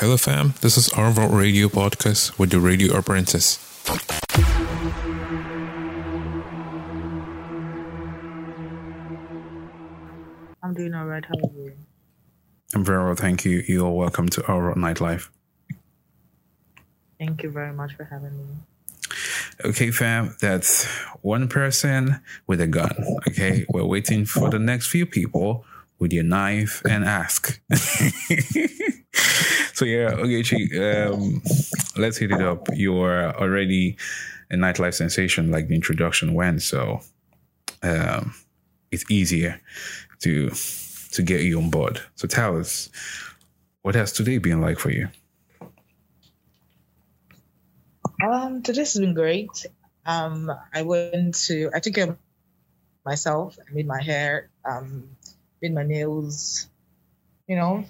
Hello, fam. This is Arvo Radio Podcast with the Radio Apprentice. I'm doing all right. How are you? I'm very well, thank you. You are welcome to our nightlife. Thank you very much for having me. Okay, fam, that's one person with a gun. Okay, we're waiting for the next few people with your knife and ask. so yeah, okay, um, let's hit it up. You're already a nightlife sensation, like the introduction went. So um, it's easier to to get you on board. So tell us, what has today been like for you? Um, today's been great. Um, I went to I took care of myself. I made my hair, um, made my nails. You know,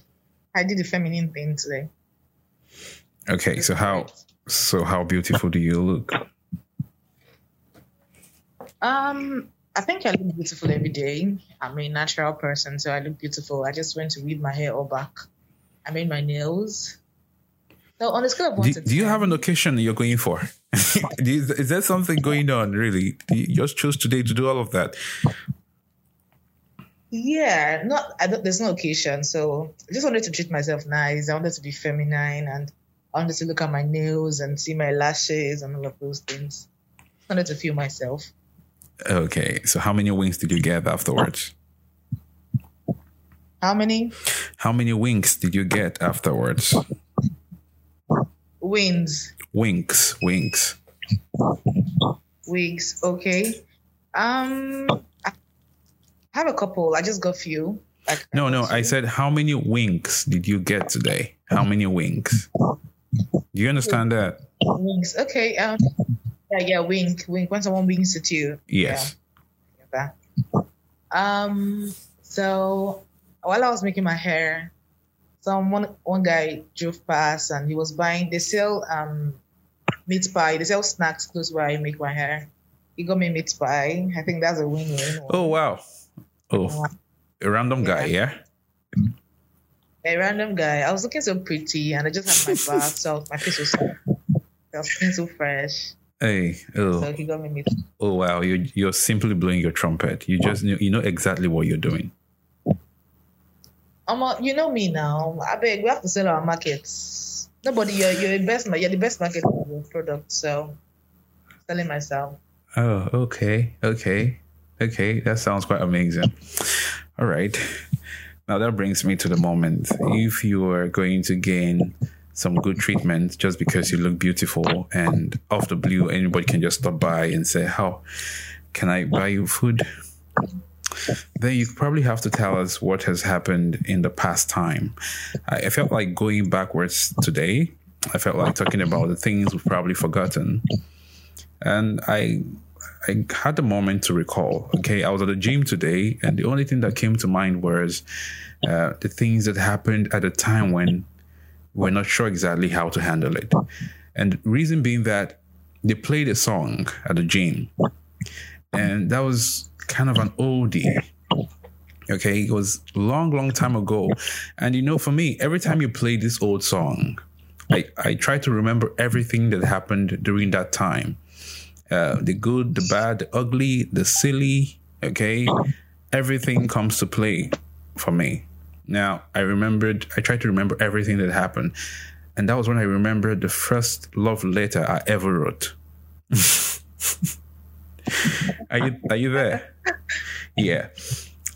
I did the feminine thing today. Okay, so how so how beautiful do you look? Um, I think I look beautiful every day. I'm a natural person, so I look beautiful. I just went to weave my hair all back. I made my nails. So on a scale of one Do, to do you have an occasion you're going for? You- is there something going on really? You just chose today to do all of that? Yeah, not I don't, there's no occasion, so I just wanted to treat myself nice. I wanted to be feminine, and I wanted to look at my nails and see my lashes and all of those things. I wanted to feel myself. Okay, so how many wings did you get afterwards? How many How many winks did you get afterwards? wings, Winks, winks. wigs? Okay. Um, I have a couple. I just got few. Like No, no, got I said how many winks did you get today? How many winks? Do you understand that? wings. Okay. Um, yeah, yeah, wink, wink. When someone winks at you. Yes. Yeah. Um. So while I was making my hair, some one one guy drove past and he was buying. They sell um meat pie. They sell snacks close where I make my hair. He got me meat pie. I think that's a win-win. Oh wow. Oh, a random guy, yeah. A random guy. I was looking so pretty, and I just had my bath, so my face was so, I was looking so fresh. Hey, oh. So he got me oh wow, you you're simply blowing your trumpet. You just know, you know exactly what you're doing. Um, you know me now. I beg, we have to sell our markets. Nobody, you're you're the best. You're the best market for your product. So, selling myself. Oh, okay, okay, okay. That sounds quite amazing. All right. Now that brings me to the moment. If you are going to gain some good treatment just because you look beautiful and off the blue, anybody can just stop by and say, How can I buy you food? Then you probably have to tell us what has happened in the past time. I felt like going backwards today. I felt like talking about the things we've probably forgotten and I I had a moment to recall. Okay, I was at the gym today, and the only thing that came to mind was uh, the things that happened at a time when we're not sure exactly how to handle it. And reason being that they played a song at the gym, and that was kind of an oldie. Okay, it was long, long time ago, and you know, for me, every time you play this old song, I I try to remember everything that happened during that time uh, the good, the bad, the ugly, the silly. Okay, everything comes to play for me. Now I remembered. I tried to remember everything that happened, and that was when I remembered the first love letter I ever wrote. are you Are you there? Yeah,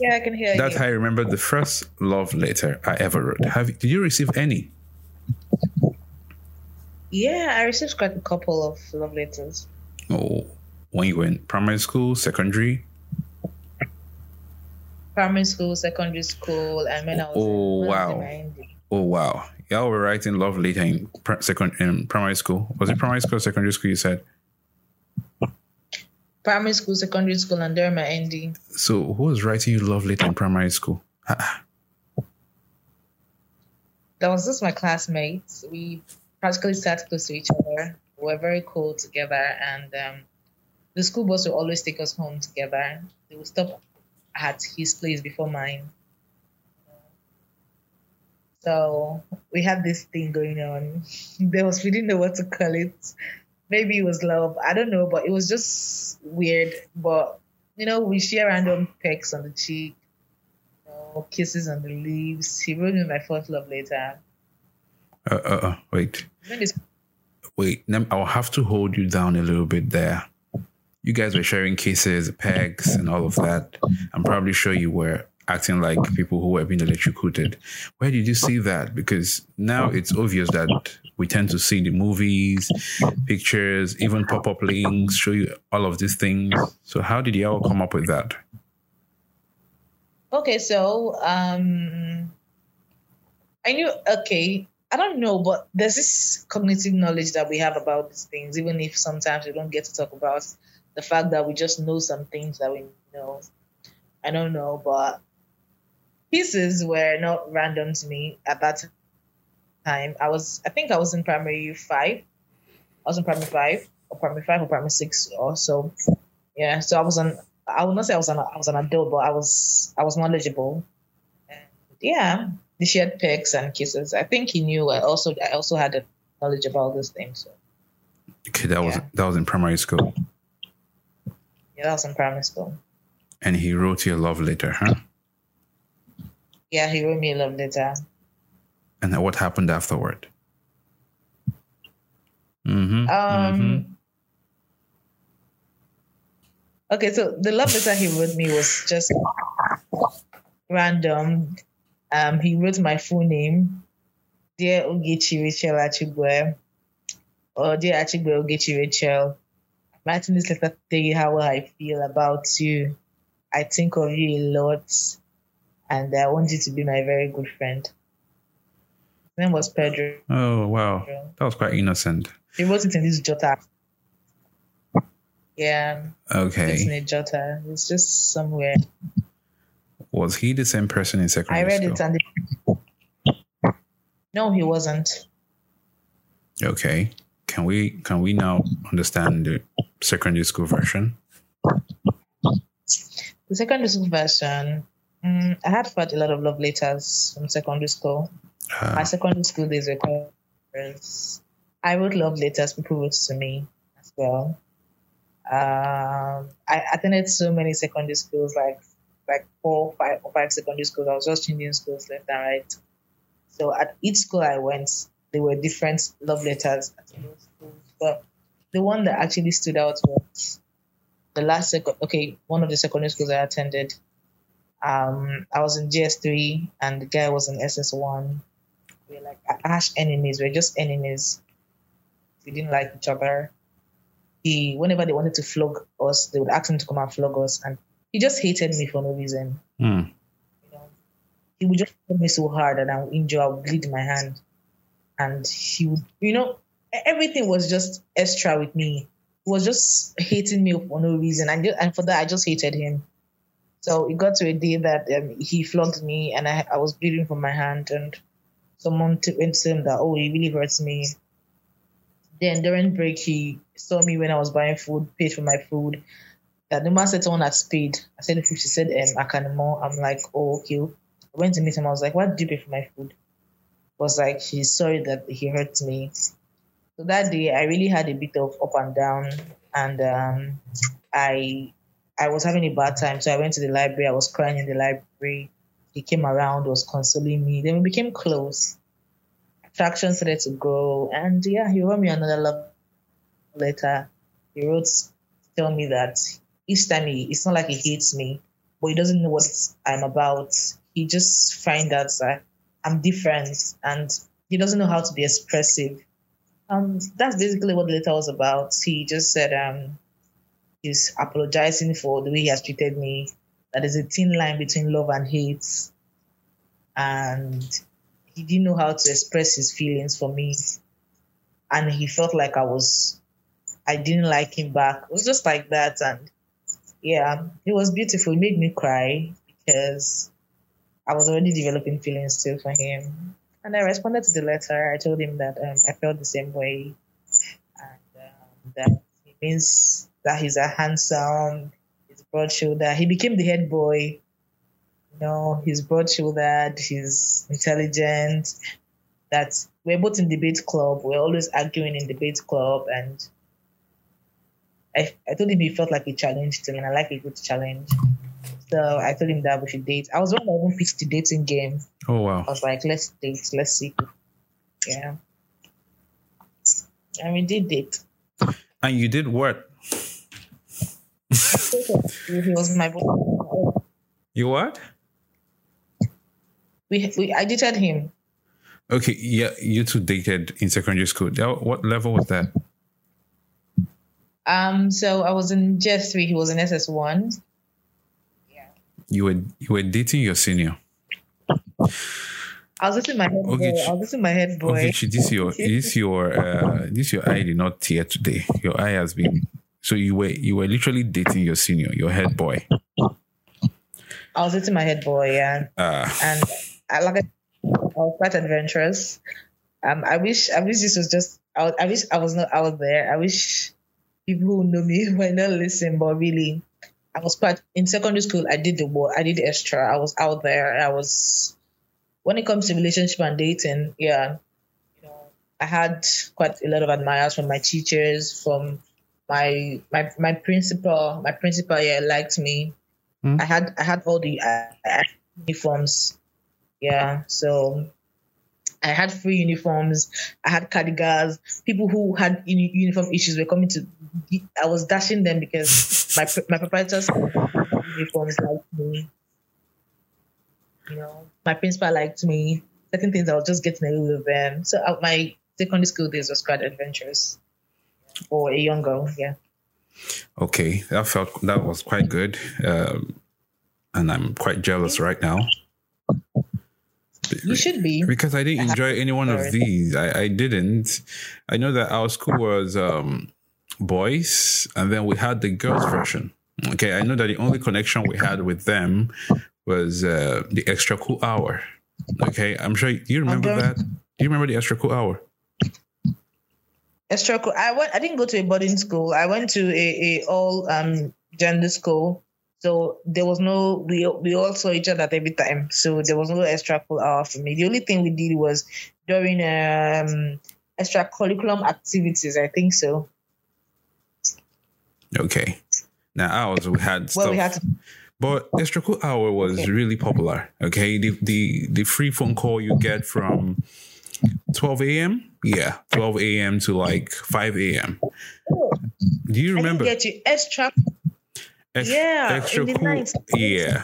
Yeah, I can hear you. that's you. how I remember the first love letter I ever wrote. Have did you receive any? yeah, I received quite a couple of love letters. Oh, when you were in primary school, secondary? Primary school, secondary school, and when I was Oh, was wow. in my ND. Oh wow, y'all were writing love letter in pr- second in primary school. Was it primary school secondary school? You said. Primary school, secondary school, and during my ND. So who was writing you love letter in primary school? That was just my classmates. We practically sat close to each other. We were very cool together, and um, the school bus would always take us home together. They would stop at his place before mine. So we had this thing going on. There was we didn't know what to call it. Maybe it was love. I don't know, but it was just weird. But you know, we share random pecks on the cheek, you know, kisses on the lips. He wrote me my first love letter. Uh, uh, uh, wait, His name is wait. I'll have to hold you down a little bit there. You guys were sharing kisses, pegs, and all of that. I'm probably sure you were acting like people who were being electrocuted. Where did you see that? Because now it's obvious that we tend to see the movies, pictures, even pop up links show you all of these things. So, how did you all come up with that? Okay, so um, I knew. Okay, I don't know, but there's this cognitive knowledge that we have about these things, even if sometimes we don't get to talk about the fact that we just know some things that we know. I don't know, but pieces were not random to me at that time. I was, I think, I was in primary five. I was in primary five, or primary five, or primary six, or so. Yeah, so I was on. I would not say I was an I was an adult, but I was I was knowledgeable. And yeah, we shared pics and kisses. I think he knew. I also I also had a knowledge about these things. So Okay, that was that was in primary school, yeah, that was in primary school. and he wrote you a love letter, huh? Yeah, he wrote me a love letter. And then what happened afterward? Mm-hmm. Um. Okay, so the love letter he wrote me was just random. Um, he wrote my full name, dear Ogechi Rachel Achigwe, or dear Achigwe Ogechi Rachel. Writing this letter to tell you how I feel about you. I think of you a lot, and I want you to be my very good friend. His name was Pedro. Oh wow, that was quite innocent. He wrote it in this jotter. Yeah, Okay. it's in a jotter. It's just somewhere. Was he the same person in secondary school? I read school? it and no, he wasn't. Okay, can we can we now understand the secondary school version? The secondary school version. Mm, I had quite a lot of love letters from secondary school. My Uh, secondary school days were quite. I wrote love letters. People wrote to me as well. Um, I attended so many secondary schools, like like four, five, or five secondary schools. I was just changing schools left and right. So at each school I went, there were different love letters at those schools. But the one that actually stood out was the last second. Okay, one of the secondary schools I attended. Um, I was in JS3 and the guy was in SS1. We were like ash enemies. We are just enemies. We didn't like each other. He, whenever they wanted to flog us, they would ask him to come and flog us, and he just hated me for no reason. hmm. You know, he would just hit me so hard, and I would injure, I would bleed my hand, and he would, you know, everything was just extra with me. He was just hating me for no reason, and ju- and for that, I just hated him. So it got to a day that um, he flogged me, and I, I was bleeding from my hand, and someone t- went to him that, oh, he really hurts me. Then during break, he saw me when I was buying food, paid for my food. The man said someone had paid. I said, if she said, um, more. I'm like, oh, okay. I went to meet him. I was like, why did you pay for my food? Was like, he's sorry that he hurt me. So that day, I really had a bit of up and down, and um, I I was having a bad time. So I went to the library. I was crying in the library. He came around, was consoling me. Then we became close. Attraction started to grow, and yeah, he wrote me another love letter. He wrote, tell me that each time he, it's not like he hates me, but he doesn't know what I'm about. He just finds out that I'm different, and he doesn't know how to be expressive. Um, that's basically what the letter was about. He just said, um, he's apologizing for the way he has treated me. That there's a thin line between love and hate, and he didn't know how to express his feelings for me, and he felt like I was, I didn't like him back. It was just like that, and yeah, it was beautiful. It made me cry because I was already developing feelings still for him. And I responded to the letter. I told him that um, I felt the same way, and um, that he means that he's a handsome, he's broad shoulder. He became the head boy. You know, he's broad shouldered, he's intelligent. That we're both in debate club. We're always arguing in debate club, and I, I told him he felt like a challenge to me, and I like a good challenge. So I told him that we should date. I was one that even picked the dating game. Oh wow. I was like, let's date, let's see. Yeah. And we did date. And you did what? he was my boy. You what? We, we I dated him. Okay, yeah, you two dated in secondary school. What level was that? Um, so I was in JS three, he was in SS one. Yeah. You were you were dating your senior. I was listening my head Okay, boy. I was listening my head boy. Okay, this your this your uh this your eye did not tear today. Your eye has been so you were you were literally dating your senior, your head boy. I was listening my head boy, yeah. Uh And I like I was quite adventurous. Um, I wish I wish this was just I, I wish I was not out there. I wish people who know me might not listen, but really, I was quite in secondary school. I did the work. I did the extra. I was out there. I was when it comes to relationship and dating. Yeah, you know, I had quite a lot of admirers from my teachers, from my my my principal. My principal yeah liked me. Hmm. I had I had all the uh, uniforms. Yeah, so I had free uniforms. I had cardigans. People who had uni- uniform issues were coming to. I was dashing them because my my proprietors uniforms liked me. You know, my principal liked me. Certain things I was just getting away with them. So uh, my secondary school days was quite adventurous for a young girl. Yeah. okay, that felt that was quite good. Um and I'm quite jealous right now. You should be. because I didn't enjoy any one of these. I, I didn't. I know that our school was um, boys, and then we had the girls version. Okay, I know that the only connection we had with them was uh, the extra cool hour. Okay, I'm sure. You remember Okay. that? Do you remember the extra cool hour? Extra cool. I went. I didn't go to a boarding school. I went to a, a all um gender school. So there was no. We we all saw each other at every time. So there was no extra cool hour for me. The only thing we did was during um extra curriculum activities. I think so. Okay. Now ours we had stuff. Well, we had to. But extra cool hour was Okay. really popular. Okay, the the the free phone call you get from 12 a.m. Yeah, 12 a.m. to like 5 a.m. Do you remember? get you extra. Ex- Yeah, extra cool. night. Yeah.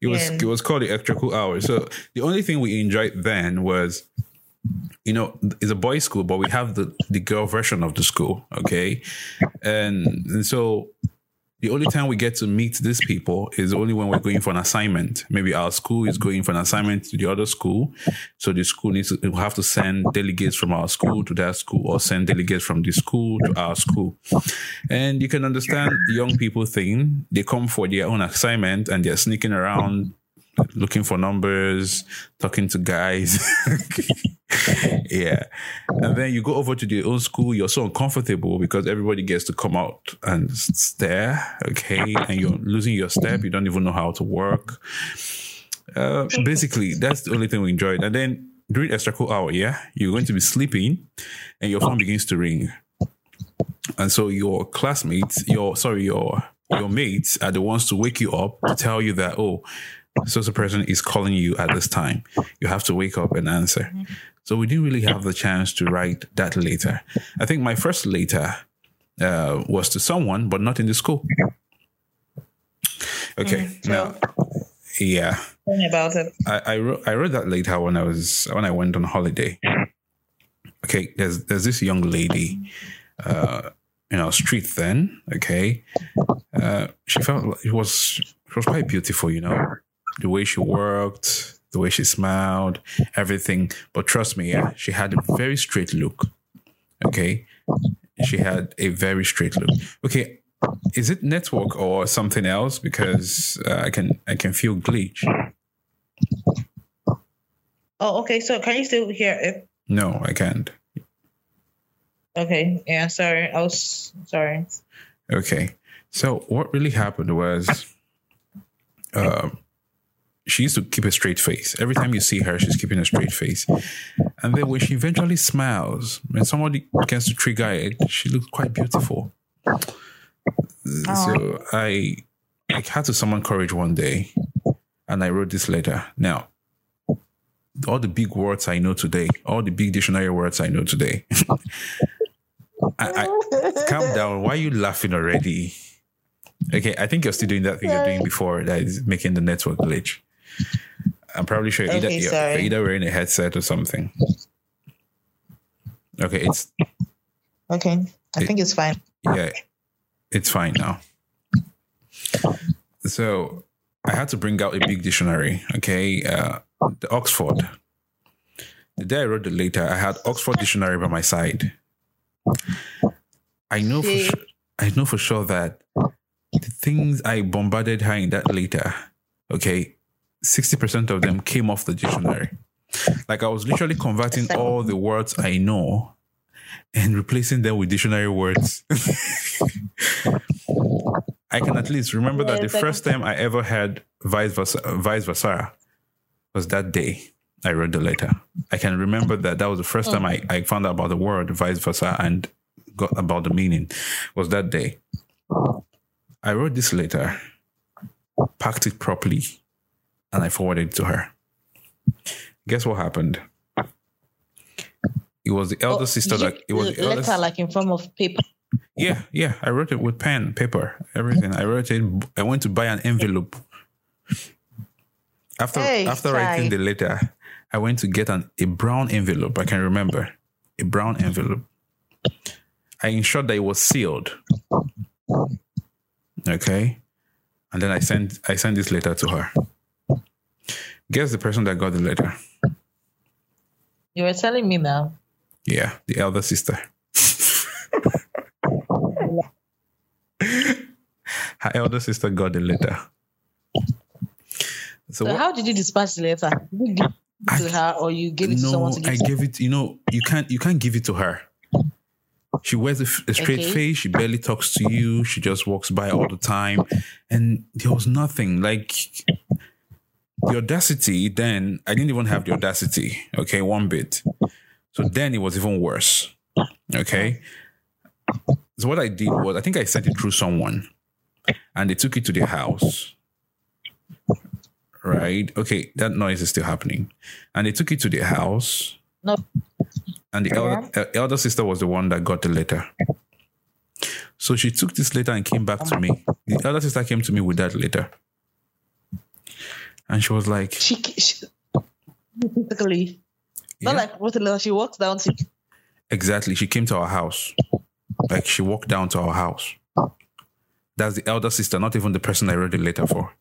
It was Yeah. it was called the extra cool hour. So the only thing we enjoyed then was, you know, it's a boys' school, but we have the the girl version of the school. Okay, and, and so the only time we get to meet these people is only when we're going for an assignment. Maybe our school is going for an assignment to the other school, so the school needs to have to send delegates from our school to that school, or send delegates from the school to our school. And you can understand young people thing. They come for their own assignment and they're sneaking around, looking for numbers, talking to guys. yeah. And then you go over to the old school, you're so uncomfortable because everybody gets to come out and stare. Okay. And you're losing your step. You don't even know how to work. Uh, basically, that's the only thing we enjoyed. And then during extra cool hour, yeah, you're going to be sleeping and your phone begins to ring and so your classmates your sorry your your mates are the ones to wake you up to tell you that oh so a person is calling you at this time you have to wake up and answer so we didn't really have the chance to write that later i think my first later uh, was to someone but not in the school okay so- now yeah Tell me about it. I, I wrote I wrote that later when I was when I went on holiday. Okay, there's there's this young lady, uh, in our street then. Okay, uh, she felt like it was she was quite beautiful, you know, the way she worked, the way she smiled, everything. But trust me, yeah, she had a very straight look. Okay, she had a very straight look. Okay. Is it network or something else? Because uh, I can I can feel glitch. Oh, okay. So can you still hear it? No, I can't. Okay. Yeah. Sorry. I was sorry. Okay. So what really happened was uh, she used to keep a straight face. Every time you see her, she's keeping a straight face. And then when she eventually smiles, when somebody gets to trigger it, she looks quite beautiful. So I I had to summon courage one day and I wrote this letter. Now, all the big words I know today, all the big dictionary words I know today. I, I, calm down. Why are you laughing already? Okay, I think you're still doing that thing you're doing before that is making the network glitch. I'm probably sure either Okay, you're, either wearing a headset or something. Okay, it's Okay. I think it's fine. yeah, it's fine now. So I had to bring out a big dictionary. Okay, uh, the Oxford. The day I wrote the letter, I had Oxford dictionary by my side. I know for sure, I know for sure that the things I bombarded her in that letter, okay, sixty percent of them came off the dictionary. Like I was literally converting all the words I know and replacing them with dictionary words. I can at least remember that the first time I ever had vice versa, vice versa was that day I wrote the letter. I can remember that that was the first time I, I found out about the word vice versa and got about the meaning was that day. I wrote this letter, packed it properly, and I forwarded it to her. Guess what happened? It was the oh, elder sister that it was the letter like in form of paper. yeah, yeah. I wrote it with pen, paper, everything. I wrote it. I went to buy an envelope. After Hey, after writing the letter, I went to get an a brown envelope. I can remember a brown envelope. I ensured that it was sealed. Okay, and then I sent I sent this letter to her. Guess the person that got the letter? You were telling me now. Yeah, the elder sister. Her elder sister got the letter. So, So what, how did you dispatch the letter? Did you give it to her or you gave it to no, someone to give I to gave it. You know, you can't you can't give it to her. She wears a straight Okay. face. She barely talks to you. She just walks by all the time, and there was nothing like the audacity. Then I didn't even have the audacity. Okay, one bit. So then it was even worse. Okay. So what I did was I think I sent it through someone, and they took it to the house. Right. Okay, that noise is still happening, and they took it to the house. No. And the elder, uh, elder sister was the one that got the letter. So she took this letter and came back to me. The elder sister came to me with that letter. And she was like, She, she basically not like wrote. She walks down to Exactly. She came to our house. Like she walked down to our house. That's the elder sister, not even the person I wrote the letter for.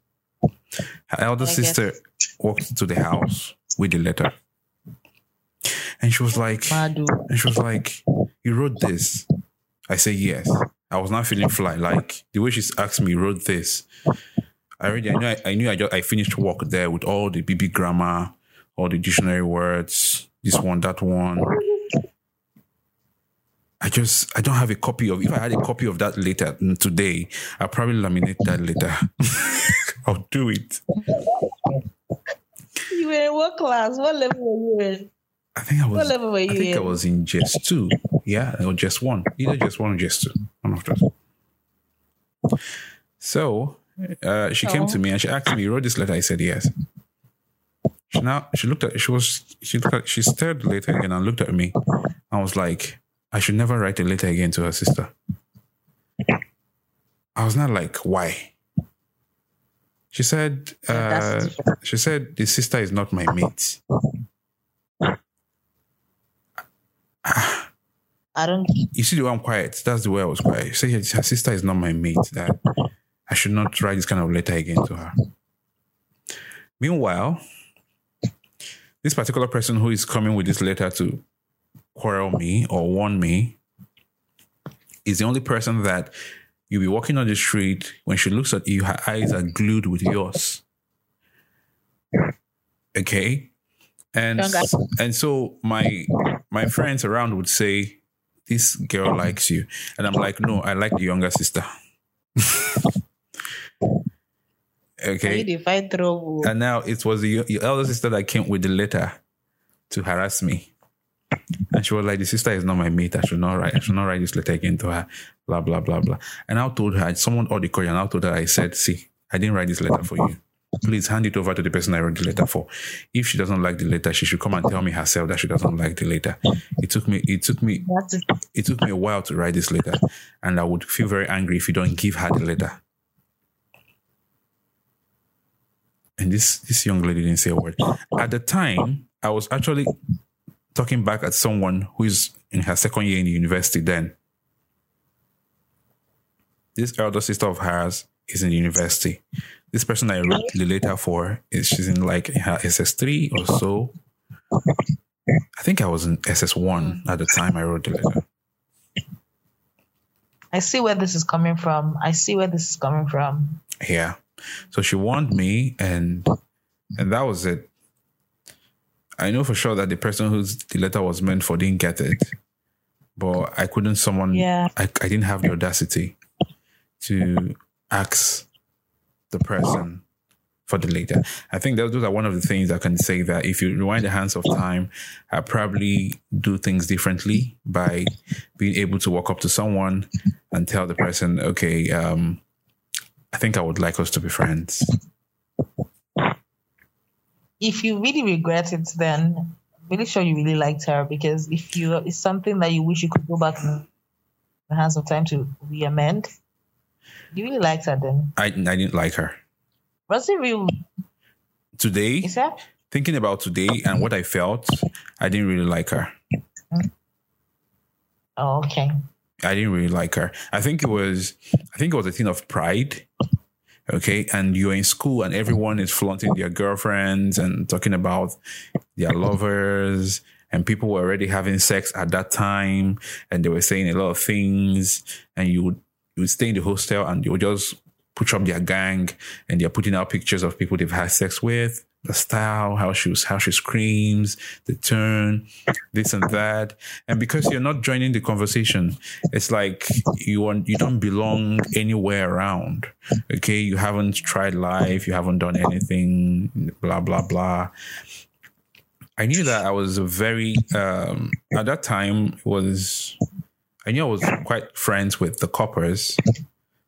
Her elder I sister walked to the house with the letter. And she was like, Madu. And she was like, You wrote this? I said, Yes. I was not feeling fly. Like the way she asked me, wrote this. I already, I knew, I, I knew I, just, I finished work there with all the BB grammar, all the dictionary words, this one, that one. I just, I don't have a copy of, if I had a copy of that later mm, today, I'll probably laminate that later. I'll do it. You were in what class? What level were you in? I think I was, What level were you I think I in? was in just two. Yeah, or just one. Either just one or just two. One of those. So uh, she came to me and she asked me, "You wrote this letter?" I said, "Yes." She now she looked at she was she looked at, she stared later again and looked at me. I was like, "I should never write a letter again to her sister." I was not like, "Why?" She said, uh, "She said the sister is not my mate." I don't. You see the way I'm quiet. That's the way I was quiet. Say her her sister is not my mate. That I should not write this kind of letter again to her. Meanwhile, this particular person who is coming with this letter to quarrel me or warn me is the only person that you'll be walking on the street. When she looks at you, her eyes are glued with yours. Okay. And and so my my friends around would say, This girl likes you. And I'm like, no, I like the younger sister. Okay. Trouble. And now it was the, your elder sister that came with the letter to harass me. And she was like, The sister is not my mate. I should not write, I should not write this letter again to her. Blah, blah, blah, blah. And I told her, someone or the courier, and I told her, I said, See, I didn't write this letter for you. Please hand it over to the person I wrote the letter for. If she doesn't like the letter, she should come and tell me herself that she doesn't like the letter. It took me, it took me, it took me a while to write this letter. And I would feel very angry if you don't give her the letter. And this this young lady didn't say a word. At the time, I was actually talking back at someone who is in her second year in university then. This elder sister of hers is in university. This person I wrote the letter for is she's in like her SS3 or so. I think I was in SS1 at the time I wrote the letter. I see where this is coming from. I see where this is coming from. Yeah. So she warned me and and that was it. I know for sure that the person whose the letter was meant for didn't get it. But I couldn't summon Yeah. I, I didn't have the audacity to ask the person for the letter. I think those are one of the things I can say that if you rewind the hands of time, I probably do things differently by being able to walk up to someone and tell the person, okay, um, I think I would like us to be friends. If you really regret it, then I'm really sure you really liked her because if you it's something that you wish you could go back in the hands of time to re-amend, you really liked her then. I, I didn't like her. Was it real? Today, Is that? thinking about today and what I felt, I didn't really like her. Mm. Oh, okay. I didn't really like her. I think it was I think it was a thing of pride. Okay. And you're in school and everyone is flaunting their girlfriends and talking about their lovers. And people were already having sex at that time and they were saying a lot of things. And you would you would stay in the hostel and you would just put up their gang and they're putting out pictures of people they've had sex with, the style, how she was, how she screams, the turn, this and that. And because you're not joining the conversation, it's like you want, you don't belong anywhere around. Okay. You haven't tried life. You haven't done anything, blah, blah, blah. I knew that I was a very, um, at that time was, I knew I was quite friends with the corpers.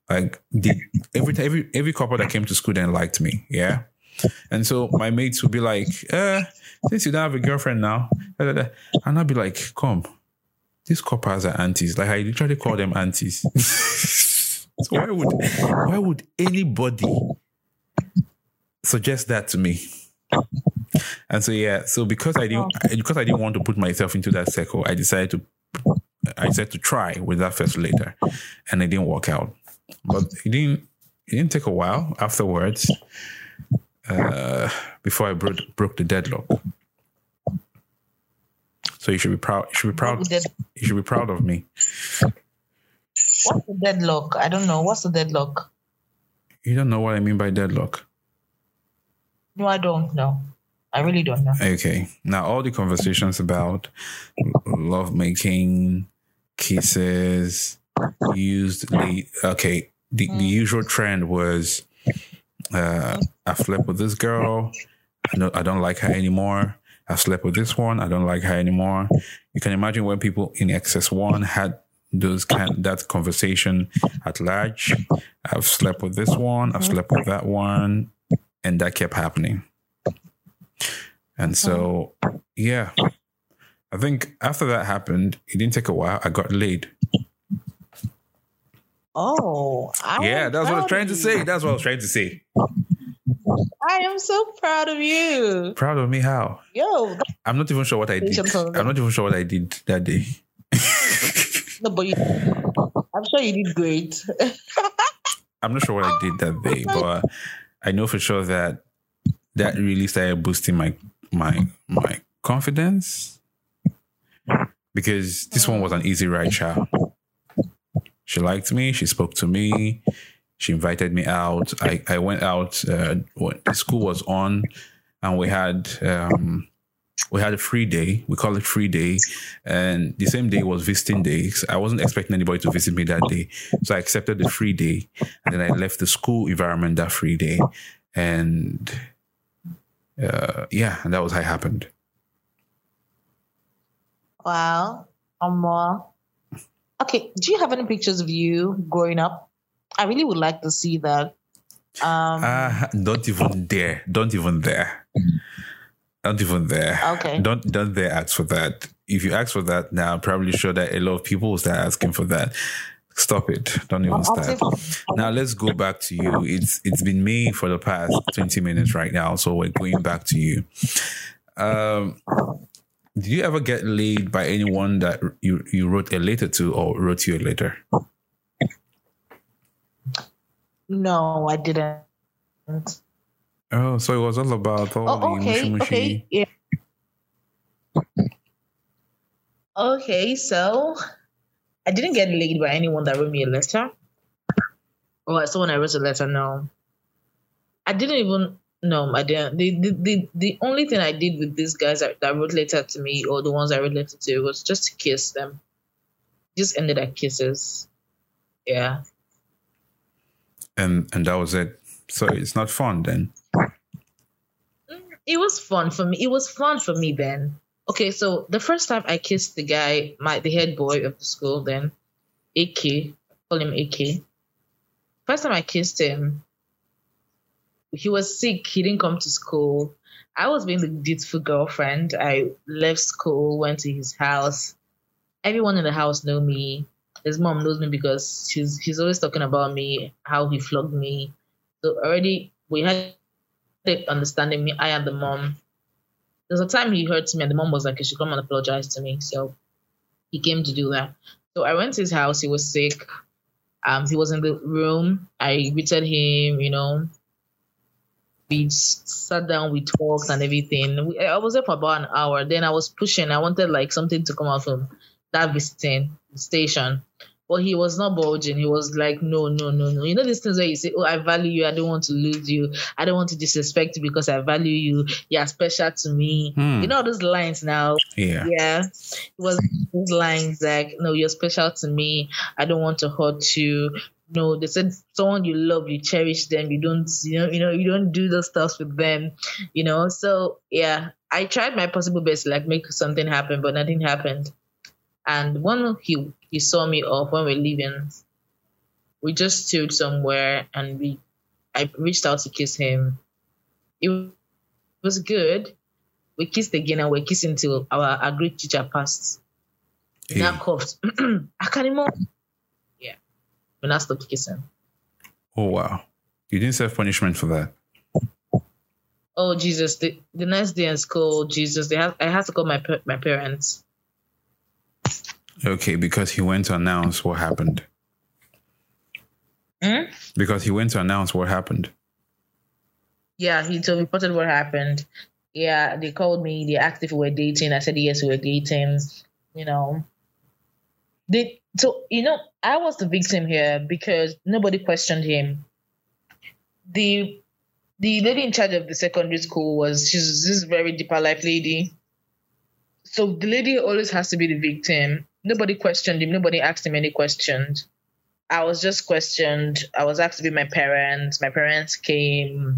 Like the, every every every couple that came to school then liked me, yeah. And so my mates would be like, uh, since you don't have a girlfriend now, da, da, da." and I'd be like, come, these corpers are aunties. Like I literally call them aunties. so why would why would anybody suggest that to me? And so yeah, so because I didn't because I didn't want to put myself into that circle, I decided to I decided to try with that first later, and it didn't work out. But it didn't it didn't take a while afterwards uh, before I broke broke the deadlock. So you should be proud. You should be proud. You should be proud of me. What's the deadlock? I don't know. What's the deadlock? You don't know what I mean by deadlock. No, I don't know. I really don't know. Okay. Now all the conversations about love making, kisses, used the okay. The, the usual trend was uh I slept with this girl. I don't I don't like her anymore. I slept with this one. I don't like her anymore. You can imagine when people in excess one had those kind that conversation at large. I've slept with this one. I've slept with that one, and that kept happening. And so, yeah, I think after that happened, it didn't take a while. I got laid. Oh, I Yeah, that's what I was trying to say. That's what I was trying to say. I am so proud of you. Proud of me? How? Yo, I'm not even sure what I did. I'm not even sure what I did that day. no, but you, I'm sure you did great. I'm not sure what I did that day, but I know for sure that that really started boosting my my my confidence because this one was an easy ride, child. She liked me. She spoke to me. She invited me out. I, I went out uh, school was on, and we had um, we had a free day. We call it free day, and the same day was visiting day. I wasn't expecting anybody to visit me that day, so I accepted the free day, and then I left the school environment that free day, and uh, yeah, and that was how it happened. Wow. Uh, okay. Do you have any pictures of you growing up? I really would like to see that. Um, Uh, don't even dare. Don't even dare. Don't even dare. Okay. Don't don't dare ask for that. If you ask for that now, I'm probably sure that a lot of people will start asking for that. Stop it. Don't even start. Now let's go back to you. It's it's been me for the past 20 minutes right now. So we're going back to you. Um did you ever get laid by anyone that you, you wrote a letter to or wrote you a letter? no, I didn't. Oh, so it was all about all Oh, the okay. mushy mushy. Okay. Yeah. Okay, so I didn't get laid by anyone that wrote me a letter. Or someone I wrote a letter, no. I didn't even no, I didn't. The the, the, the only thing I did with these guys that, that wrote letter to me or the ones I wrote letter to was just to kiss them. Just ended at kisses. Yeah. And and that was it. So it's not fun then. Mm, it was fun for me. It was fun for me then. Okay, so the first time I kissed the guy, my the head boy of the school then, AK, call him AK. First time I kissed him, he was sick. He didn't come to school. I was being the dutiful girlfriend. I left school, went to his house. Everyone in the house know me. His mom knows me because she's he's always talking about me, how he flogged me. So already we had the understanding me. I am the mom. There's a time he hurt me, and the mom was like, "You should come and apologize to me." So he came to do that. So I went to his house. He was sick. Um, he was in the room. I greeted him. You know, we sat down, we talked and everything. We, I was there for about an hour. Then I was pushing. I wanted like something to come out from that visiting station. But he was not bulging. He was like, no, no, no, no. You know these things where you say, oh, I value you. I don't want to lose you. I don't want to disrespect you because I value you. You're special to me. Hmm. You know those lines now. Yeah. Yeah, it was those lines like, "No, you're special to me. I don't want to hurt you." No, they said someone you love, you cherish them. You don't, you know, you know, you don't do those stuff with them. You know, so yeah, I tried my possible best to like make something happen, but nothing happened. And when he he saw me off when we we're leaving, we just stood somewhere and we, I reached out to kiss him. It was good we kissed again and we're kissing till our agreed teacher passed. Hey. Now coughed. I can't even. When I stopped kissing. Oh wow. You didn't serve punishment for that. Oh Jesus! The, the next day in school, Jesus, they had, I had to call my my parents. Okay, because he went to announce what happened. Hmm? Because he went to announce what happened. Yeah, he told reported what happened. Yeah, they called me. They asked if we were dating. I said yes, we were dating. You know, they so you know I was the victim here because nobody questioned him. The the lady in charge of the secondary school was she's this very deeper life lady. So the lady always has to be the victim. Nobody questioned him. Nobody asked him any questions. I was just questioned. I was asked to be my parents. My parents came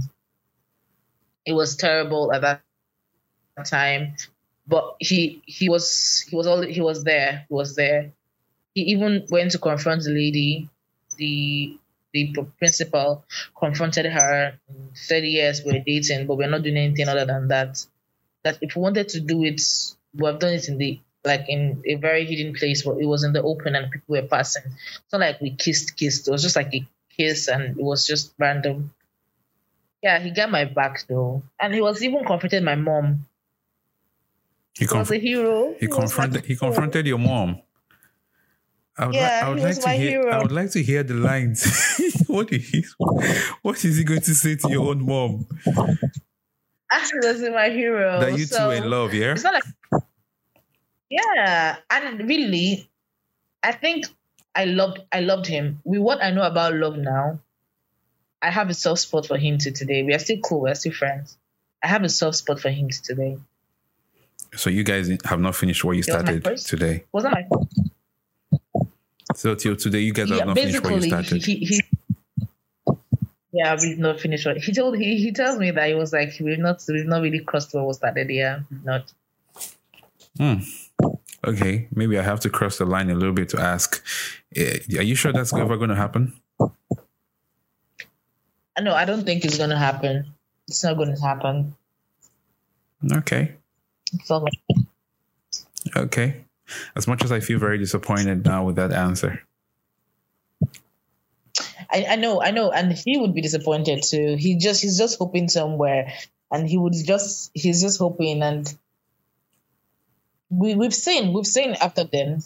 it was terrible at that time but he he was he was all he was there he was there he even went to confront the lady the the principal confronted her said yes we're dating but we're not doing anything other than that that if we wanted to do it we have done it in the like in a very hidden place but it was in the open and people were passing it's not like we kissed kissed it was just like a kiss and it was just random yeah, he got my back though, and he was even confronted my mom. He, He was a hero. he was confronted like- he confronted your mom. I would, Yeah, li- I would like to hear hero. I would like to hear the lines. what is he, what is he going to say to your own mom? Actually, was my hero. that you two so are in love, yeah? It's not like, yeah, and really, I think I loved I loved him. With what I know about love now, I have a soft spot for him to today. We are still cool. We are still friends. I have a soft spot for him to today. So you guys have not finished what you was my started first- today. Wasn't my So till today, you guys yeah, have not finished what you started. he, he Yeah, we've not finished what he told. He he tells me that he was like we've not we've not really crossed what was started. Yeah, not. Hmm. Okay, maybe I have to cross the line a little bit to ask. eh, Are you sure that's ever going to happen? No, I don't think it's gonna happen. It's not gonna happen. Okay, okay. As much as I feel very disappointed now with that answer. I, I know, I know, and he would be disappointed too. He just he's just hoping somewhere, and he would just he's just hoping, and we we've seen we've seen after then.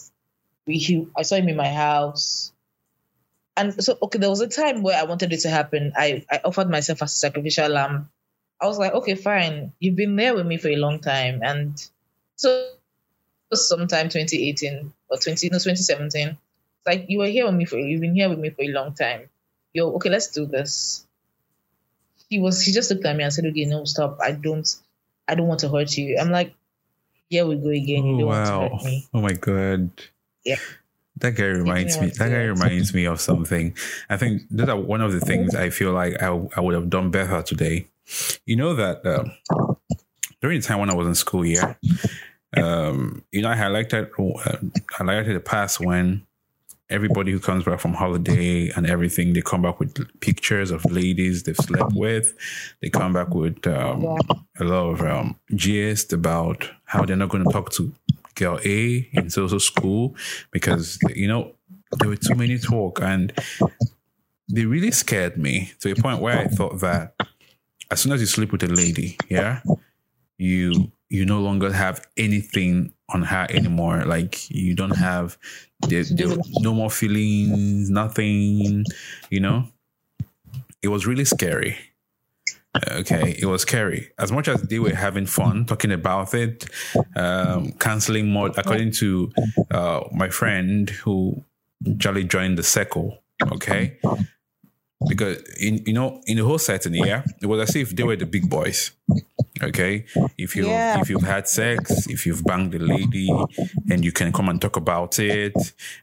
We he, I saw him in my house, and so okay, there was a time where I wanted it to happen. I I offered myself as a sacrificial lamb. I was like, okay, fine. You've been there with me for a long time, and so sometime 2018 or 20 no 2017 it's like you were here with me for you've been here with me for a long time yo okay let's do this he was he just looked at me and said okay no stop i don't i don't want to hurt you i'm like here we go again you Oh, don't wow. want to hurt me Oh my god. Yeah. That guy reminds me. That guy reminds me of something. I think those are one of the things I feel like I, I would have done better today. You know that um, during the time when I was in school, yeah, um, you know, I highlighted uh, highlighted the past when everybody who comes back from holiday and everything, they come back with pictures of ladies they've slept with. They come back with um, Yeah. a lot of um, gist about how they're not going to talk to girl A in social school because you know there were too many talk and they really scared me to a point where I thought that as soon as you sleep with a lady, yeah, you you no longer have anything on her anymore. Like you don't have no more feelings, nothing. You know, it was really scary. Okay, it was scary. As much as they were having fun talking about it, um, canceling more. According to uh, my friend who jolly joined the circle. Okay, because in you know in the whole setting, yeah, it was as if they were the big boys. Okay, if you Yeah. if you've had sex, if you've banged a lady, and you can come and talk about it,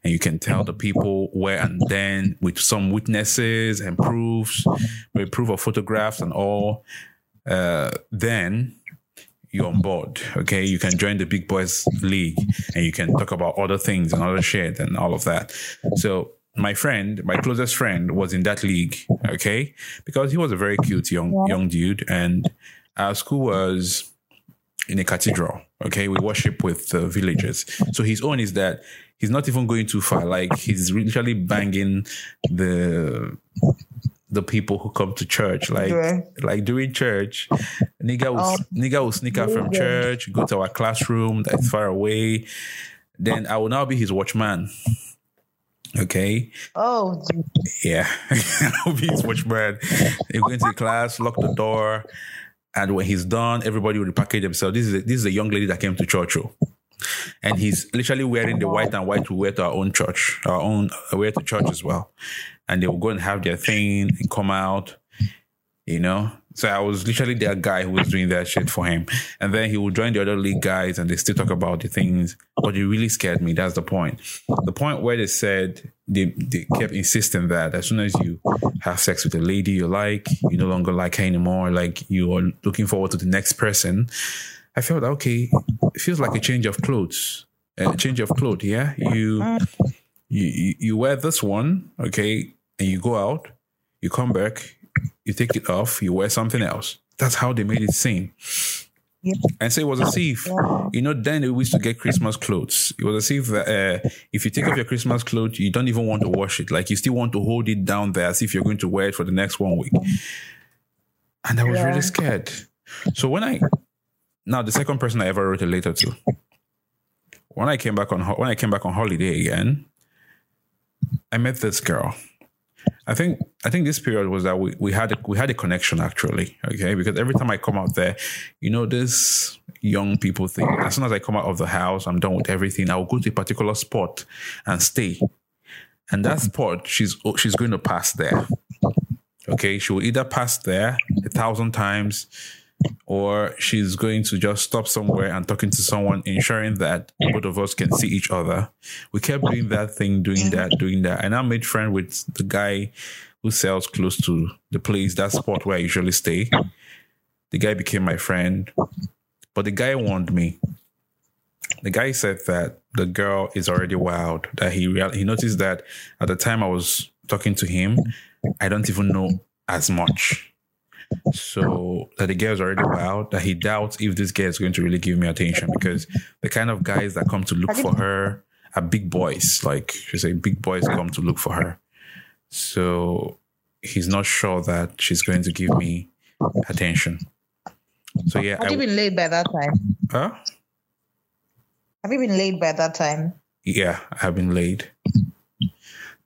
and you can tell the people where and then with some witnesses and proofs, with proof of photographs and all, uh, then you're on board. Okay, you can join the big boys league, and you can talk about other things and other shit and all of that. So my friend, my closest friend, was in that league. Okay, because he was a very cute young young dude, and our school was in a cathedral. Okay, we worship with the villagers. So his own is that he's not even going too far. Like he's literally banging the the people who come to church. Like Yeah. like during church, nigga will oh, nigga will sneak out from church, go to our classroom that's far away. Then I will now be his watchman. Okay. oh Yeah. His watchman. He'll go into the class, lock the door, and when he's done, everybody will repackage themselves. This is a, this is a young lady that came to church, oh. and he's literally wearing the white and white we wear to our own church, our own wear to church as well. And they will go and have their thing and come out, you know. So I was literally that guy who was doing that shit for him, and then he would join the other league guys, and they still talk about the things. But it really scared me. That's the point. The point where they said they, they kept insisting that as soon as you have sex with a lady you like, you no longer like her anymore. Like you are looking forward to the next person. I felt okay. It feels like a change of clothes. A change of clothes. Yeah, you you- you wear this one, okay, and you go out. You come back. You take it off. You wear something else. That's how they made it seem. And so it was as if, you know, then they used to get Christmas clothes. It was as if that, uh, if you take off your Christmas clothes, you don't even want to wash it. Like you still want to hold it down there as if you're going to wear it for the next one week. And I was Yeah. really scared. So when I, now the second person I ever wrote a letter to, when I came back on when I came back on holiday again, I met this girl. I think I think this period was that we, we had a, we had a connection actually, okay? Because every time I come out there, you know, this young people thing. As soon as I come out of the house, I'm done with everything. I'll go to a particular spot and stay, and that spot she's she's going to pass there. Okay, she will either pass there a thousand times, or she's going to just stop somewhere and talking to someone, ensuring that both of us can see each other. We kept doing that thing, doing that, doing that. And I made friend with the guy who sells close to the place, that spot where I usually stay. The guy became my friend, but the guy warned me. The guy said that the girl is already wild. That he real, he noticed that at the time I was talking to him, I don't even know as much. So that the girl is already wild. That he doubts if this girl is going to really give me attention because the kind of guys that come to look for her are big boys. Like she say, big boys come to look for her. So he's not sure that she's going to give me attention. So yeah, Have you been laid by that time? Huh? Have you been laid by that time? Yeah, I have been laid.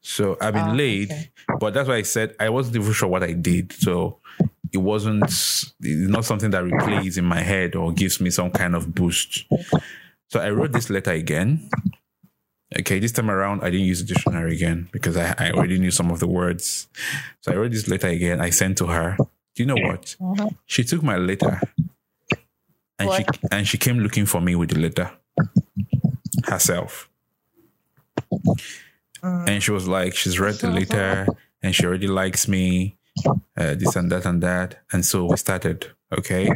So I've been Ah, laid, okay. but that's why I said I wasn't even sure what I did. So it wasn't it's not something that replays in my head or gives me some kind of boost. So I wrote this letter again. Okay, this time around I didn't use the dictionary again because I, I already knew some of the words. So I wrote this letter again. I sent to her. Do you know what? Mhm. She took my letter and she and she came looking for me with the letter herself. And she was like, she's read the letter and she already likes me, uh, this and that and that. And so we started. Okay,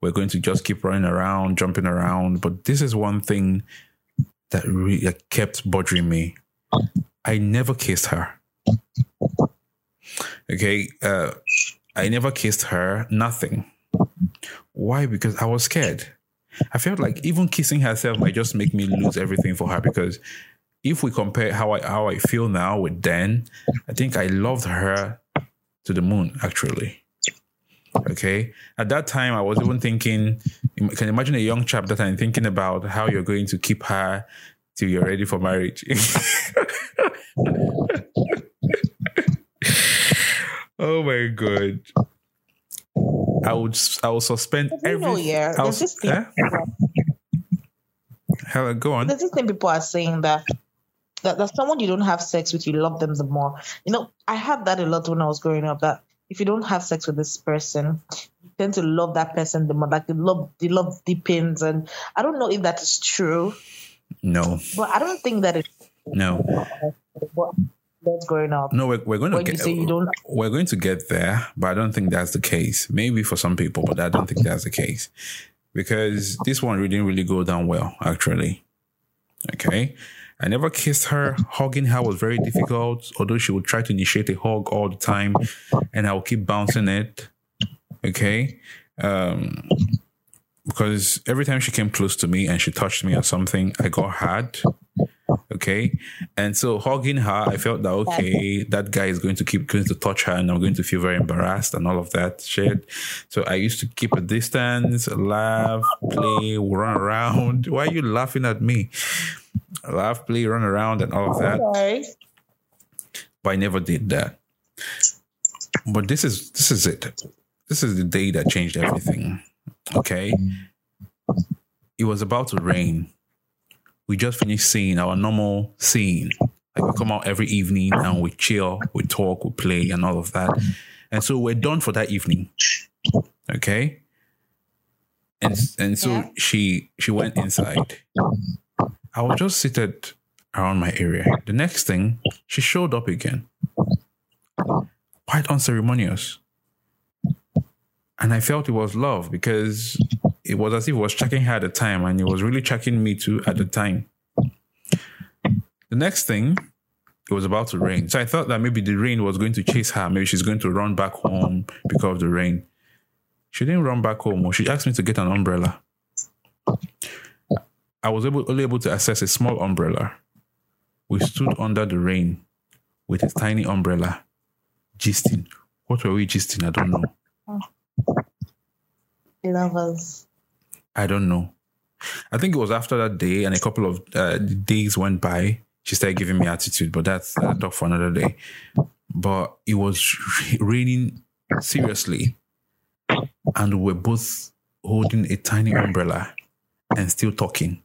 we're going to just keep running around, jumping around. But this is one thing that really kept bothering me. I never kissed her. Okay, uh, I never kissed her. Nothing. Why? Because I was scared. I felt like even kissing herself might just make me lose everything for her. Because if we compare how I how I feel now with then, I think I loved her to the moon. Actually, okay. At that time, I was even thinking. can You imagine a young chap that I'm thinking about how you're going to keep her till you're ready for marriage. oh my god. I would I would suspend every. yeah, I there's was, this thing. eh? Helen, go on. There's this thing people are saying that that that someone you don't have sex with, you love them the more. You know, I had that a lot when I was growing up. That if you don't have sex with this person, you tend to love that person the more. Like the love, the love deepens, and I don't know if that is true, No, but I don't think that it's no, what was growing up. no. We're, we're going to When you get. say you don't, We're going to get there, but I don't think that's the case. Maybe for some people, but I don't think that's the case because this one didn't really go down well, actually. Okay. I never kissed her. Hugging her was very difficult, although she would try to initiate a hug all the time and I would keep bouncing it. Okay. Um, because every time she came close to me and she touched me or something, I got hard. Okay. And so hugging her, I felt that, okay, that guy is going to keep going to touch her and I'm going to feel very embarrassed and all of that shit. So I used to keep a distance, laugh, play, run around. Why are you laughing at me? Laugh, play, run around and all of that. sorry. But I never did that. But this is this is it. This is the day that changed everything. Okay. It was about to rain. We just finished seeing our normal scene. Like we come out every evening and we chill, we talk, we play, and all of that. And so we're done for that evening. Okay. And and so Yeah. she she went inside. I was just seated around my area. The next thing, she showed up again. Quite unceremonious. And I felt it was love because it was as if it was checking her at the time and it was really checking me too at the time. The next thing, it was about to rain. So I thought that maybe the rain was going to chase her. Maybe she's going to run back home because of the rain. She didn't run back home. Oh, she asked me to get an umbrella. I was able, only able to access a small umbrella. We stood under the rain with a tiny umbrella, gisting. What were we gisting? I don't know. Lovers. I don't know. I think it was after that day and a couple of uh, days went by. She started giving me attitude, but that's uh, talk for another day. But it was raining seriously, and we we're both holding a tiny umbrella and still talking.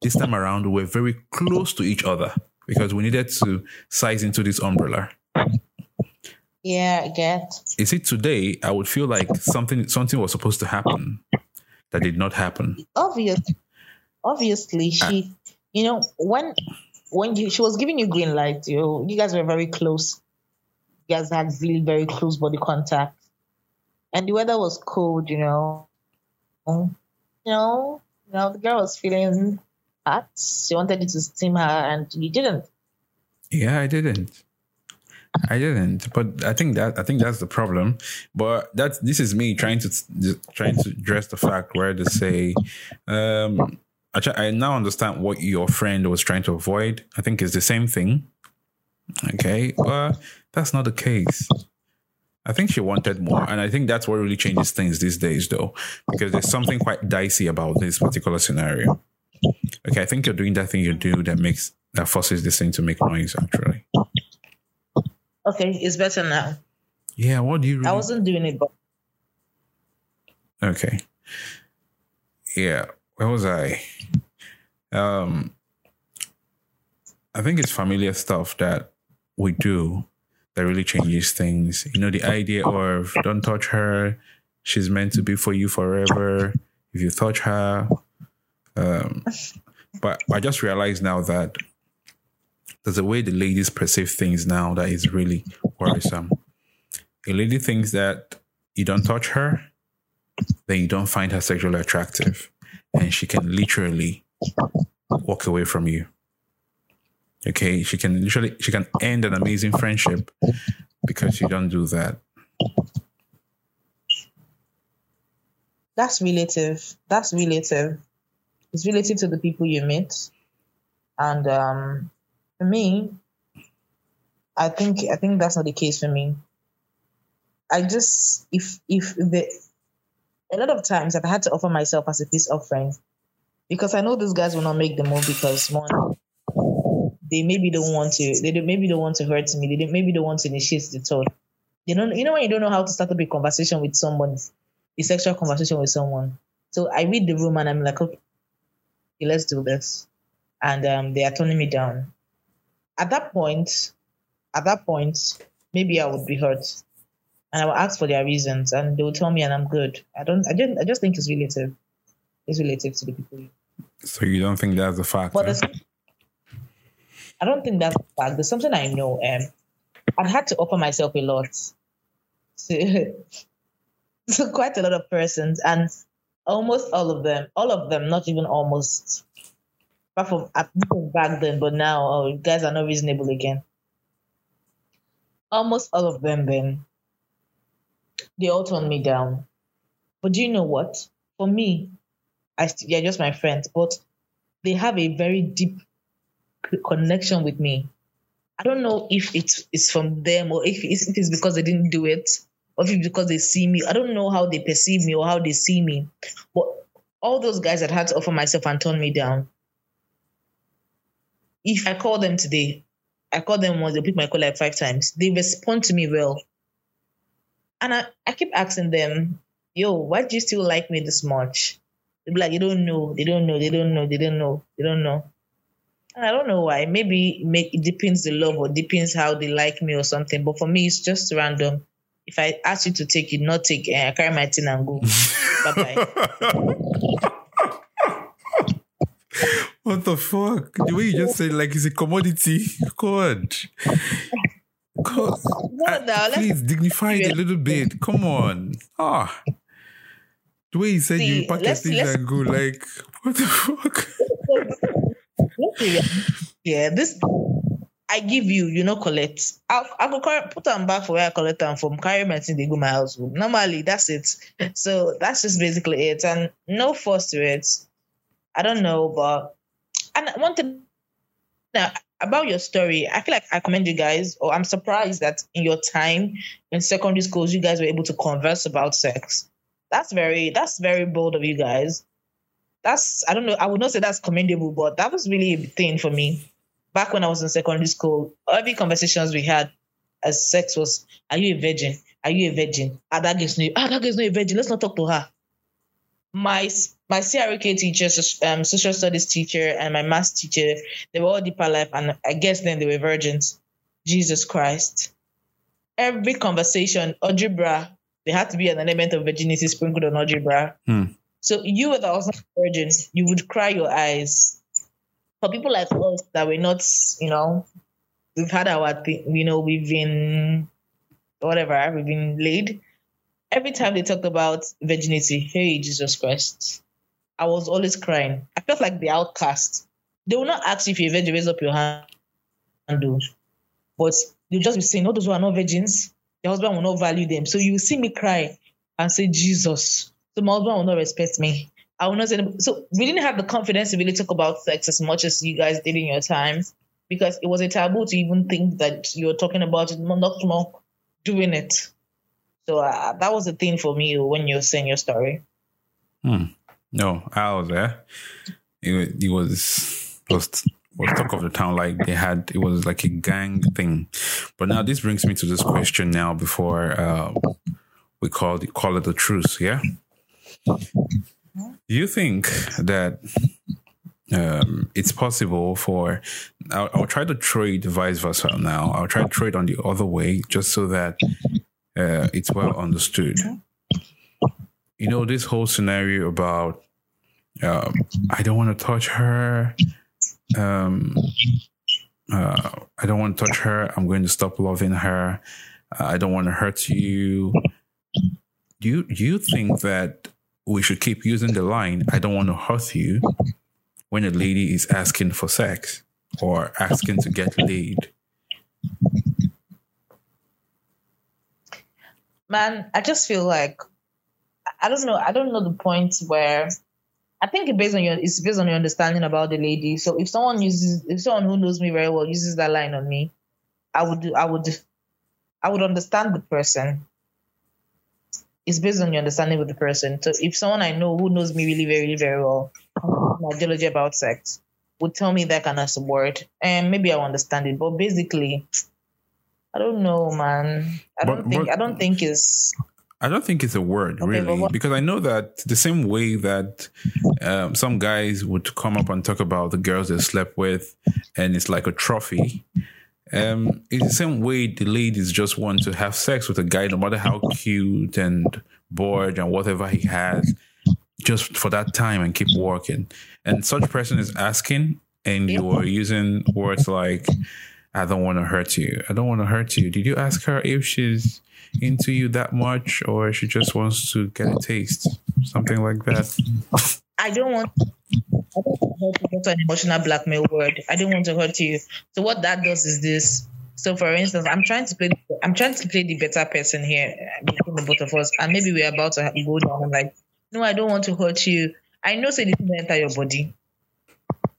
This time around, we were very close to each other because we needed to size into this umbrella. Yeah, I get. You see, today I would feel like something something was supposed to happen that did not happen. Obvious. Obviously, she. Ah. You know when when you she was giving you green light. You you guys were very close. You guys had really very close body contact. And the weather was cold, you know. You know, you know, the girl was feeling hot. She wanted you to steam her and you didn't. Yeah, I didn't. I didn't, but I think that I think that's the problem. But that's this is me trying to trying to address the fact where to say, um, I, I now understand what your friend was trying to avoid. I think it's the same thing. Okay, but that's not the case. I think she wanted more, and I think that's what really changes things these days, though, because there's something quite dicey about this particular scenario. Okay, I think you're doing that thing you do that makes that forces this thing to make noise. Actually, Okay, it's better now. yeah. What do you? Really, I wasn't doing it, but Okay. Yeah. Where was I? Um I think it's familiar stuff that we do that really changes things. You know, the idea of don't touch her, she's meant to be for you forever. If you touch her, um but I just realized now that there's a way the ladies perceive things now that is really worrisome. A lady thinks that you don't touch her, then you don't find her sexually attractive and she can literally walk away from you okay she can literally she can end an amazing friendship because you don't do that that's relative. That's relative. It's relative to the people you meet. And um for me, I think I think that's not the case for me. I just if if the a lot of times I've had to offer myself as a peace offering because I know these guys will not make the move because one they maybe don't want to they don't, maybe don't want to hurt me. They don't, maybe don't want to initiate the thought. They don't you know when you don't know how to start up a conversation with someone a sexual conversation with someone. So I read the room and I'm like okay let's do this. And um, they are turning me down at that point at that point maybe I would be hurt and I will ask for their reasons, and they will tell me, and I'm good. I don't. I just. I just think it's relative. It's relative to the people. so you don't think that's a fact But I don't think that's a fact. There's something I know. Um, I've had to offer myself a lot to, to quite a lot of persons, and almost all of them, all of them, not even almost, apart from back then, but now, oh, you guys are not reasonable again. Almost all of them, then they all turned me down. But do you know what? For me, I st- they're just my friends, but they have a very deep connection with me. I don't know if it's it's from them or if it's, if it's because they didn't do it or if it's because they see me. I don't know how they perceive me or how they see me. But all those guys that had to offer myself and turn me down. If I call them today, I call them once, they pick my call like five times. They respond to me well. And I, I keep asking them, yo, why do you still like me this much? They be like, you don't know, they don't know, they don't know, they don't know, they don't know. And I don't know why. Maybe it, make, it depends the love or depends how they like me or something. But for me, it's just random. If I ask you to take it, not take it, eh, I carry my thing and go. bye bye. what the fuck the way you just said like it's a commodity god God. No, Uh, no, let's- please dignify it a little bit come on ah the way you said you See, pack your let's- things let's- and go like what the fuck yeah, this I give you, you know, collect. I'll, I go carry, put them back for where I collect them from. Carry my thing, they go my house. Normally, that's it. So that's just basically it, and no force to it. I don't know, but and one thing now about your story, I feel like I commend you guys, or I'm surprised that in your time in secondary schools, you guys were able to converse about sex. That's very that's very bold of you guys that's I don't know. I would not say that's commendable, but that was really a thing for me back when I was in secondary school. Every conversations we had as sex was, "Are you a virgin? Are you a virgin? Ah, that girl's no, ah, that girl's not a virgin. Let's not talk to her." My my CRK teacher, um, social studies teacher, and my math teacher, they were all deeper life, and I guess then they were virgins. Jesus Christ! Every conversation, algebra, there had to be an element of virginity sprinkled on algebra. Hmm. So you were the not virgins, you would cry your eyes. For people like us that were not, you know, we've had our thing, you know, we've been whatever, haven't been laid. Every time they talked about virginity, hey Jesus Christ, I was always crying. I felt like the outcast. They will not ask if you're a virgin, raise up your hand, do. but you just be saying, all those who are not virgins, your husband will not value them. So you will see me cry and say, Jesus. So my husband will not respect me. I will not say, so we didn't have the confidence to really talk about sex as much as you guys did in your times because it was a taboo to even think that you were talking about it, not more doing it. So uh, that was the thing for me when you were saying your story. Hmm. No, I was there. It, it was was was talk of the town. Like they had, it was like a gang thing. But now this brings me to this question. Now before uh, we call it call it a truce, yeah. Do you think that um, it's possible for I'll, I'll, try to trade vice versa now i'll try to trade on the other way just so that uh, it's well understood. You know this whole scenario about um, i don't want to touch her um, uh, i don't want to touch her i'm going to stop loving her uh, i don't want to hurt you. Do you, do you think that we should keep using the line i don't want to hurt you when a lady is asking for sex or asking to get laid? Man, I just feel like I don't know. I don't know the point where I think it based on your it's based on your understanding about the lady. So if someone uses if someone who knows me very well uses that line on me, I would I would I would understand the person. It's based on your understanding with the person. So if someone I know who knows me really very very well my ideology about sex would tell me that kind of word, and maybe I'll understand it. But basically, I don't know, man. I don't think but, I don't think it's. I don't think it's a word okay, really, because I know that the same way that um, some guys would come up and talk about the girls they slept with, and it's like a trophy. Um, it's the same way the ladies just want to have sex with a guy, no matter how cute and bored and whatever he has just for that time and keep working. And such person is asking, and you're using words like, I don't want to hurt you. I don't want to hurt you. Did you ask her if she's into you that much or she just wants to get a taste? Something like that. I don't want I don't want to hurt you. An emotional blackmail word. I don't want to hurt you. So what that does is this. So for instance, I'm trying to play I'm trying to play the better person here between the both of us. And maybe we're about to go down like no, I don't want to hurt you. I know say this will enter your body.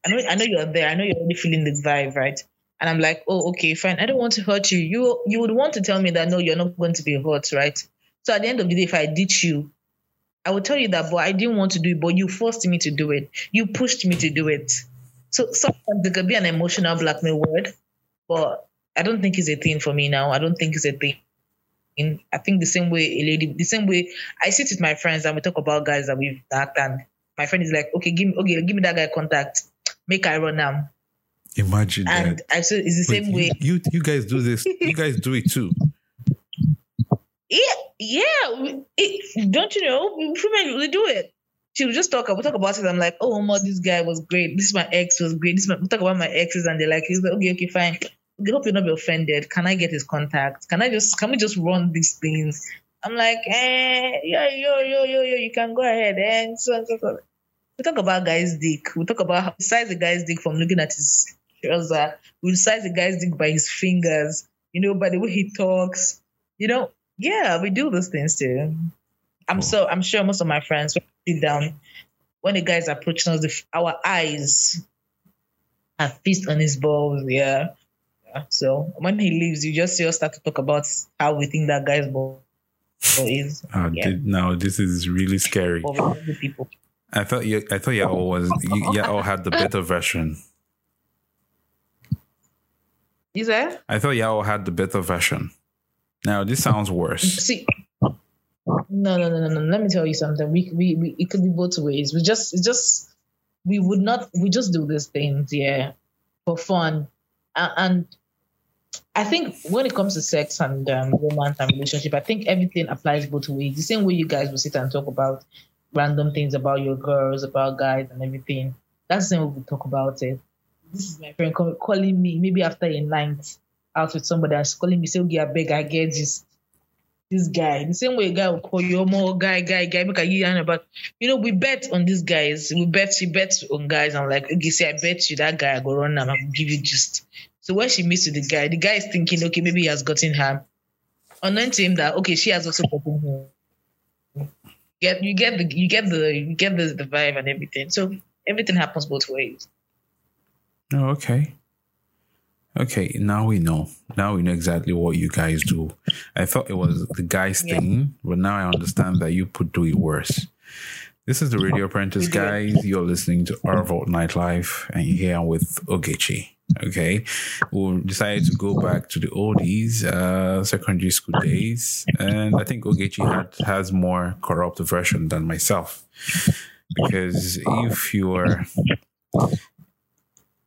I know I know you're there. I know you're already feeling the vibe, right? And I'm like, oh, okay, fine. I don't want to hurt you. You you would want to tell me that no, you're not going to be hurt, right? So at the end of the day, if I ditch you, I will tell you that, but I didn't want to do it, but you forced me to do it. You pushed me to do it. So sometimes it could be an emotional blackmail word, but I don't think it's a thing for me now. I don't think it's a thing in I think the same way a lady, the same way I sit with my friends and we talk about guys that we've that and my friend is like, okay, give me okay, give me that guy contact, make I run now. Imagine and that. It's the Wait, same way. You you guys do this. you guys do it too. Yeah, yeah. It, don't you know? Women we do it. She would just talk. We talk about it. I'm like, oh, mom, this guy was great. This is my ex was great. This my, we talk about my exes, and they're like, he's like, okay, okay, fine. I hope you'll not be offended. Can I get his contact? Can I just can we just run these things? I'm like, eh, yo, yo, yo, yo, yo, you can go ahead. And so, so, so. We talk about guy's dick. We talk about size the guy's dick from looking at his trouser. We'll size the guy's dick by his fingers, you know, by the way he talks. You know, yeah, we do those things too. I'm so I'm sure most of my friends sit down when the guys approaching us, our eyes are fixed on his balls. Yeah, so when he leaves, you just see us start to talk about how we think that guy's ball is. Oh, yeah. no, this is really scary. I thought you, I thought y'all was y'all had the better version. You said? I thought y'all had the better version. Now this sounds worse. See, no, no, no, no, no. Let me tell you something. We, we, we it could be both ways. We just, it's just, we would not, we just do these things, yeah, for fun, and I think when it comes to sex and um, romance and relationship, I think everything applies both ways. The same way you guys will sit and talk about random things about your girls, about guys, and everything. That's the same way we talk about it. This is my friend call, calling me maybe after a night out with somebody and calling me, say, okay, I beg, I get this. this guy. The same way a guy will call you more guy, guy, guy, a you but you know, we bet on these guys. We bet she bets on guys. I'm like, okay, see, I bet you that guy I go run and I'll give you just so when she meets with the guy, the guy is thinking, okay, maybe he has gotten her. Unknown to him that okay, she has also gotten him. Get you get the you get the you get the, the vibe and everything. So everything happens both ways. Oh, okay. Okay, now we know. Now we know exactly what you guys do. I thought it was the guys Yeah. thing, but now I understand that you put do it worse. This is the Radio Apprentice, We do it. guys. You're listening to Arvolt Nightlife, and you're here with Ogechi. Okay, we decided to go back to the oldies, uh, secondary school days, and I think Ogechi had has more corrupt version than myself, because if you are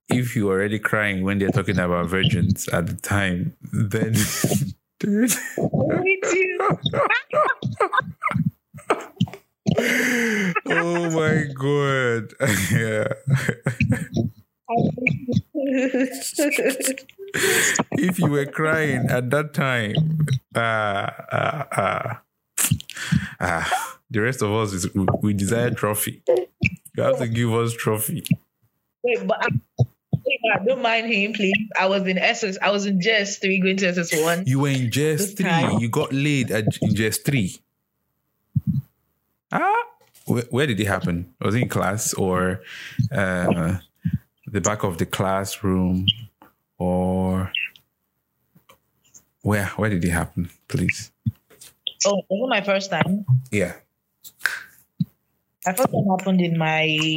if you're already crying when they're talking about virgins at the time, then dude, Me too. oh my god, yeah. If you were crying at that time, ah, ah, ah, ah, the rest of us is we, we desire trophy. You have to give us trophy. Wait, but I, don't mind him, please. I was in SS. I was in JS three, going to SS one. You were in JS three. You got laid at in JS three. Ah, where, where did it happen? Was it in class or uh, the back of the classroom, or where? Where did it happen? Please. Oh, it was my first time. Yeah. My first time happened in my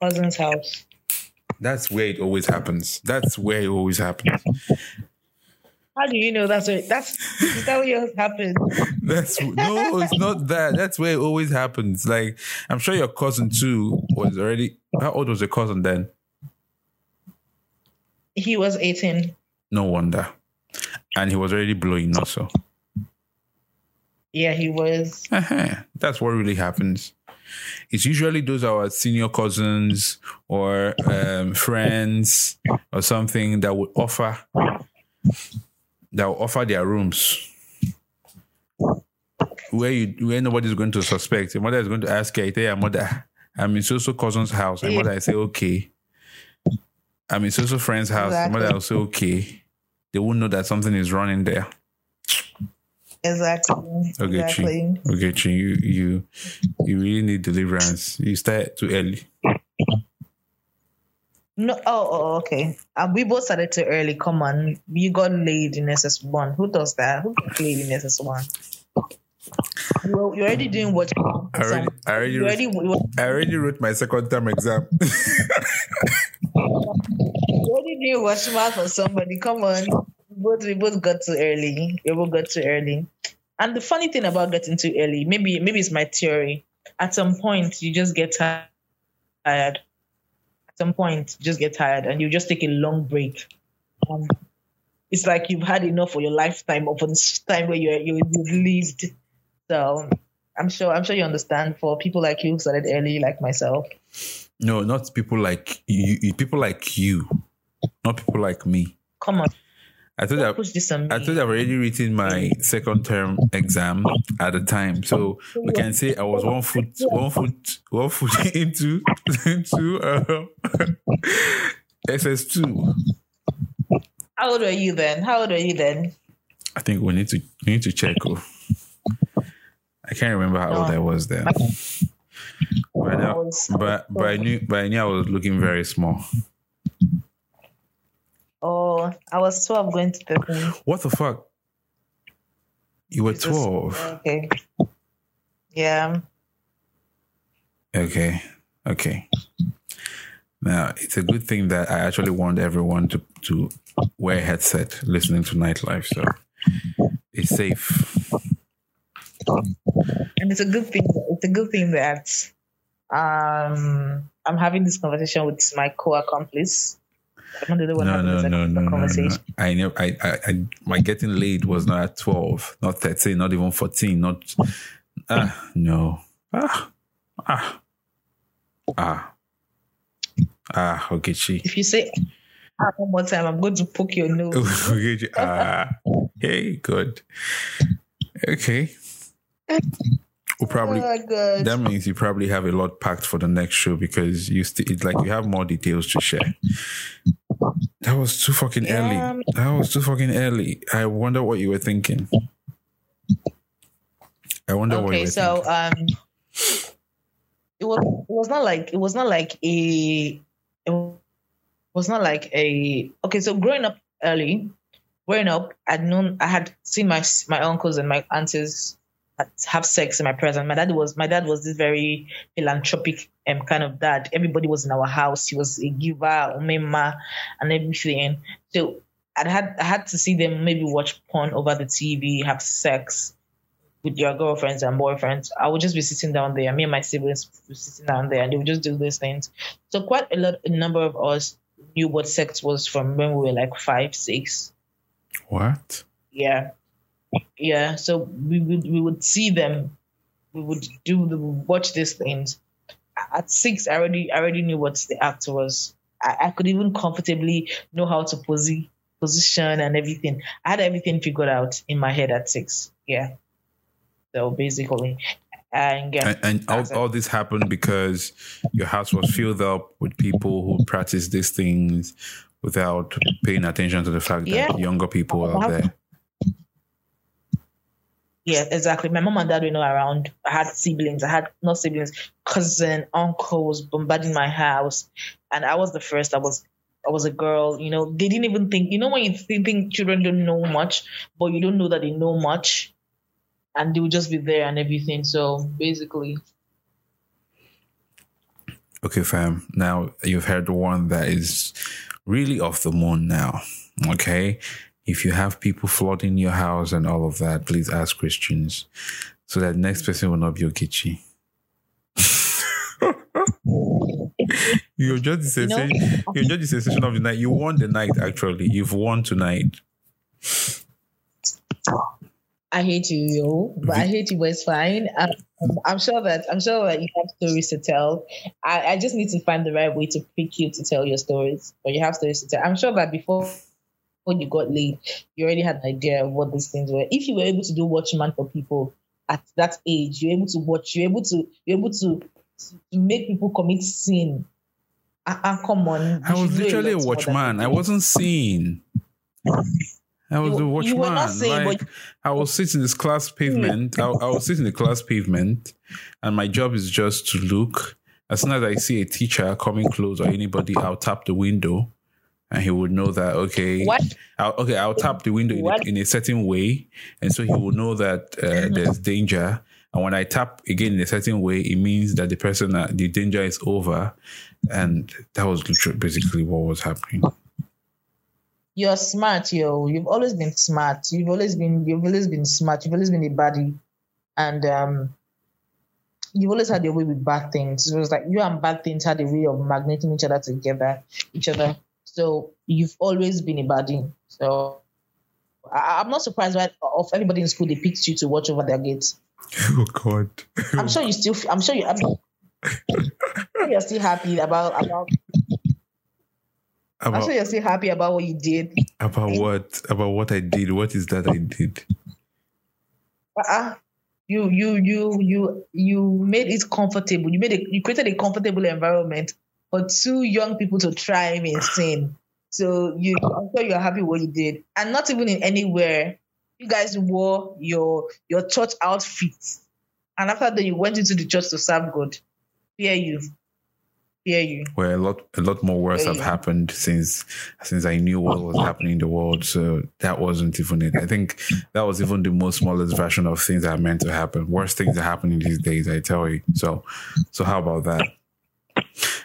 cousin's house. That's where it always happens. That's where it always happens. How do you know that's what that's is that what yours happened? That's no, it's not that. That's where it always happens. Like I'm sure your cousin too was already. How old was your cousin then? He was 18. No wonder. And he was already blowing also. Yeah, he was. Uh-huh. That's what really happens. It's usually those our senior cousins or um, friends or something that would offer that will offer their rooms where you where nobody's going to suspect. Your mother is going to ask you, I tell your mother, I'm in so so cousin's house. And mother I say, okay. I'm in so so friend's house. Exactly. mother will say, okay. They won't know that something is running there. Exactly. Okay, exactly. Chi. Okay, Chi, you you you really need deliverance. You start too early. No, oh, oh, okay. Uh, we both started too early. Come on, you got laid in SS one. Who does that? Who got laid in SS one? You're, you're already doing what? I already, I already, you wrote, already, I already wrote my second term exam. already doing what for somebody. Come on, both we both got too early. We both got too early. And the funny thing about getting too early, maybe maybe it's my theory. At some point, you just get tired. At some point, you just get tired, and you just take a long break. Um, it's like you've had enough for your lifetime or for this time where you're, you you've lived. So I'm sure I'm sure you understand. For people like you who started early, like myself, no, not people like you, you. People like you, not people like me. come on, I thought this. I you I've already written my second term exam at the time, so we can say I was one foot, one foot, one foot into into uh, SS two. How old were you then? How old were you then? I think we need to we need to check. Oh. I can't remember how old I was then. But, I, but but I knew but I knew I was looking very small. I was 12 going to 13. What the fuck? You were twelve. Okay. Yeah. Okay. Okay. Now it's a good thing that I actually want everyone to to wear a headset listening to nightlife, so it's safe. And it's a good thing. It's a good thing that um I'm having this conversation with my co-accomplice. I'm not the one No, having no, no, no, no, no. I know. I, I, I, my getting laid was not at twelve, not thirteen, not even fourteen. Not ah no ah ah ah ah. Okay, she. If you say ah, one more time, I'm going to poke your nose. Okay, ah. Hey, good. Okay. We'll probably Oh that means you probably have a lot packed for the next show because you still it's like you have more details to share. That was too fucking Yeah. early. That was too fucking early. I wonder what you were thinking. I wonder what you okay were so thinking. um it was it was not like it was not like a it was not like a okay so growing up early growing up i'd known i had seen my my uncles and my aunties have sex in my presence my dad was my dad was this very philanthropic um, kind of dad everybody was in our house he was a giver umema and everything so i had i had to see them maybe watch porn over the tv have sex with your girlfriends and boyfriends, I would just be sitting down there. Me and my siblings be sitting down there, and they would just do these things. So quite a lot, a number of us knew what sex was from when we were like five, six. what? Yeah, yeah. So we would we would see them. We would do the watch these things. At six, I already I already knew what the act was. I, I could even comfortably know how to posi- position and everything. I had everything figured out in my head at six. Yeah. So basically, and yeah, And, and all, all this happened because your house was filled up with people who practice these things without paying attention to the fact that younger people are there. Yeah, exactly. My mom and dad were not around. I had siblings. I had not siblings, cousin, uncle was bombarding my house, and I was the first. I was. I was a girl, you know. They didn't even think, you know, when you think, children don't know much, but you don't know that they know much, and they will just be there and everything. So basically, Okay, fam. Now you've heard one that is really off the moon now. Okay. If you have people flooding your house and all of that, please ask Christians so that next person will not be Ogechi. you enjoyed the sensation. You enjoyed the sensation of the night. You won the night. Actually, you've won tonight. I hate you, yo, but I hate you, but it's fine. Um, I'm sure that I'm sure that you have stories to tell. I, I just need to find the right way to pick you to tell your stories, but you have stories to tell. I'm sure that before when you got laid, you already had an idea of what these things were. If you were able to do watchman for people at that age, you're able to watch, you're able to you're able to, to make people commit sin. Ah, ah, come on. I was literally a watchman. I wasn't seen. I was You- the watchman. were not saying, like but- I was sitting in this class pavement. I, I was sitting in the class pavement, and my job is just to look. As soon as I see a teacher coming close or anybody, I'll tap the window, and he would know that okay, What? I'll, okay, I'll tap the window in a, in a certain way, and so he will know that uh, there's danger. And when I tap again in a certain way, it means that the person, uh, the danger is over, and that was basically what was happening. You're smart, yo. You've always been smart. You've always been you've always been smart. You've always been a buddy, And um you've always had your way with bad things. It was like you and bad things had a way of magneting each other together, each other. So you've always been a baddie. So I, I'm not surprised why of anybody in school they picked you to watch over their gates. Oh God! I'm sure you still I'm sure you I'm sure you're still happy about about I'm sure you're still happy about what you did. about what? About what I did? What is that I did? uh you you you you you made it comfortable. You made it you created a comfortable environment for two young people to thrive in sin. So you oh. I'm sure you're happy what you did. And not even in anywhere. You guys wore your your church outfits. And after that you went into the church to serve God. Fear you. Fear you. Well, a lot, a lot more worse have Yeah. happened since since I knew what was oh. happening in the world. So that wasn't even it. I think that was even the most smallest version of things that are meant to happen. Worst things are happening these days, I tell you. So, so how about that?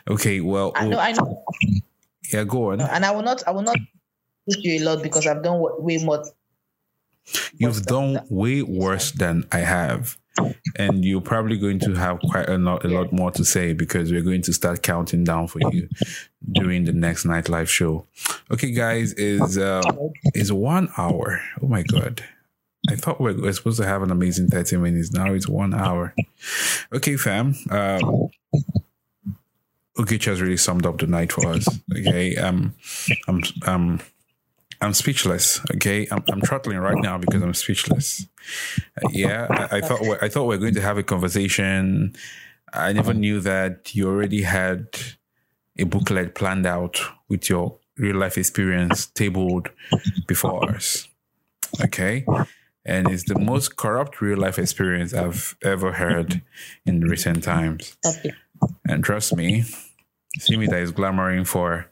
Okay, well, I know I know yeah, go on. and I will not I will not push you a lot because I've done what, way more You've done that. way worse than I have. And you're probably going to have quite a lot, a lot more to say because we're going to start counting down for you during the next night live show. Okay, guys, is uh, is one hour. Oh my god! I thought we were supposed to have an amazing thirty minutes. Now it's one hour. Okay, fam. Um, Ogechi has really summed up the night for us. Okay, um, um, um, I'm speechless. Okay, I'm, I'm throttling right now because I'm speechless. Uh, yeah, I, I thought we're, I thought we are going to have a conversation. I never knew that you already had a booklet planned out with your real life experience tabled before us. Okay, and it's the most corrupt real life experience I've ever heard in recent times. Okay. And trust me, see me that is glamoring for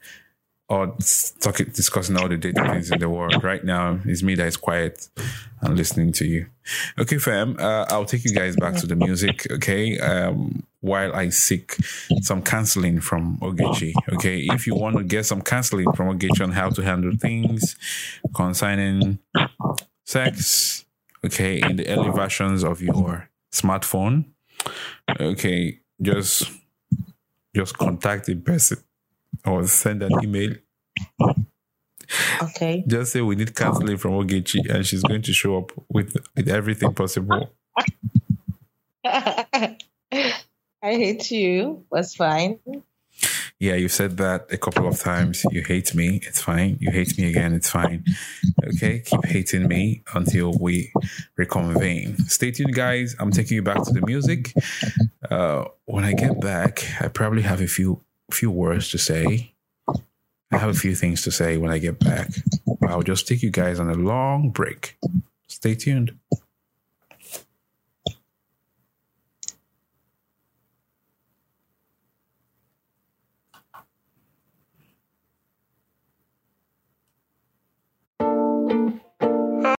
or talking, discussing all the data things in the world. Right now, it's me that is quiet and listening to you. Okay, fam, uh, I'll take you guys back to the music, okay? Um, while I seek some counseling from Ogechi, okay? If you want to get some counseling from Ogechi on how to handle things concerning sex, okay, in the early versions of your smartphone, okay, just just contact the person or send an email. Okay. Just say we need counseling from Ogechi, and she's going to show up with, with everything possible. I hate you. That's fine. Yeah, you said that a couple of times. You hate me. It's fine. You hate me again. It's fine. Okay. Keep hating me until we reconvene. Stay tuned, guys. I'm taking you back to the music. Uh, when I get back, I probably have a few few words to say. I have a few things to say when I get back. I'll just take you guys on a long break. Stay tuned.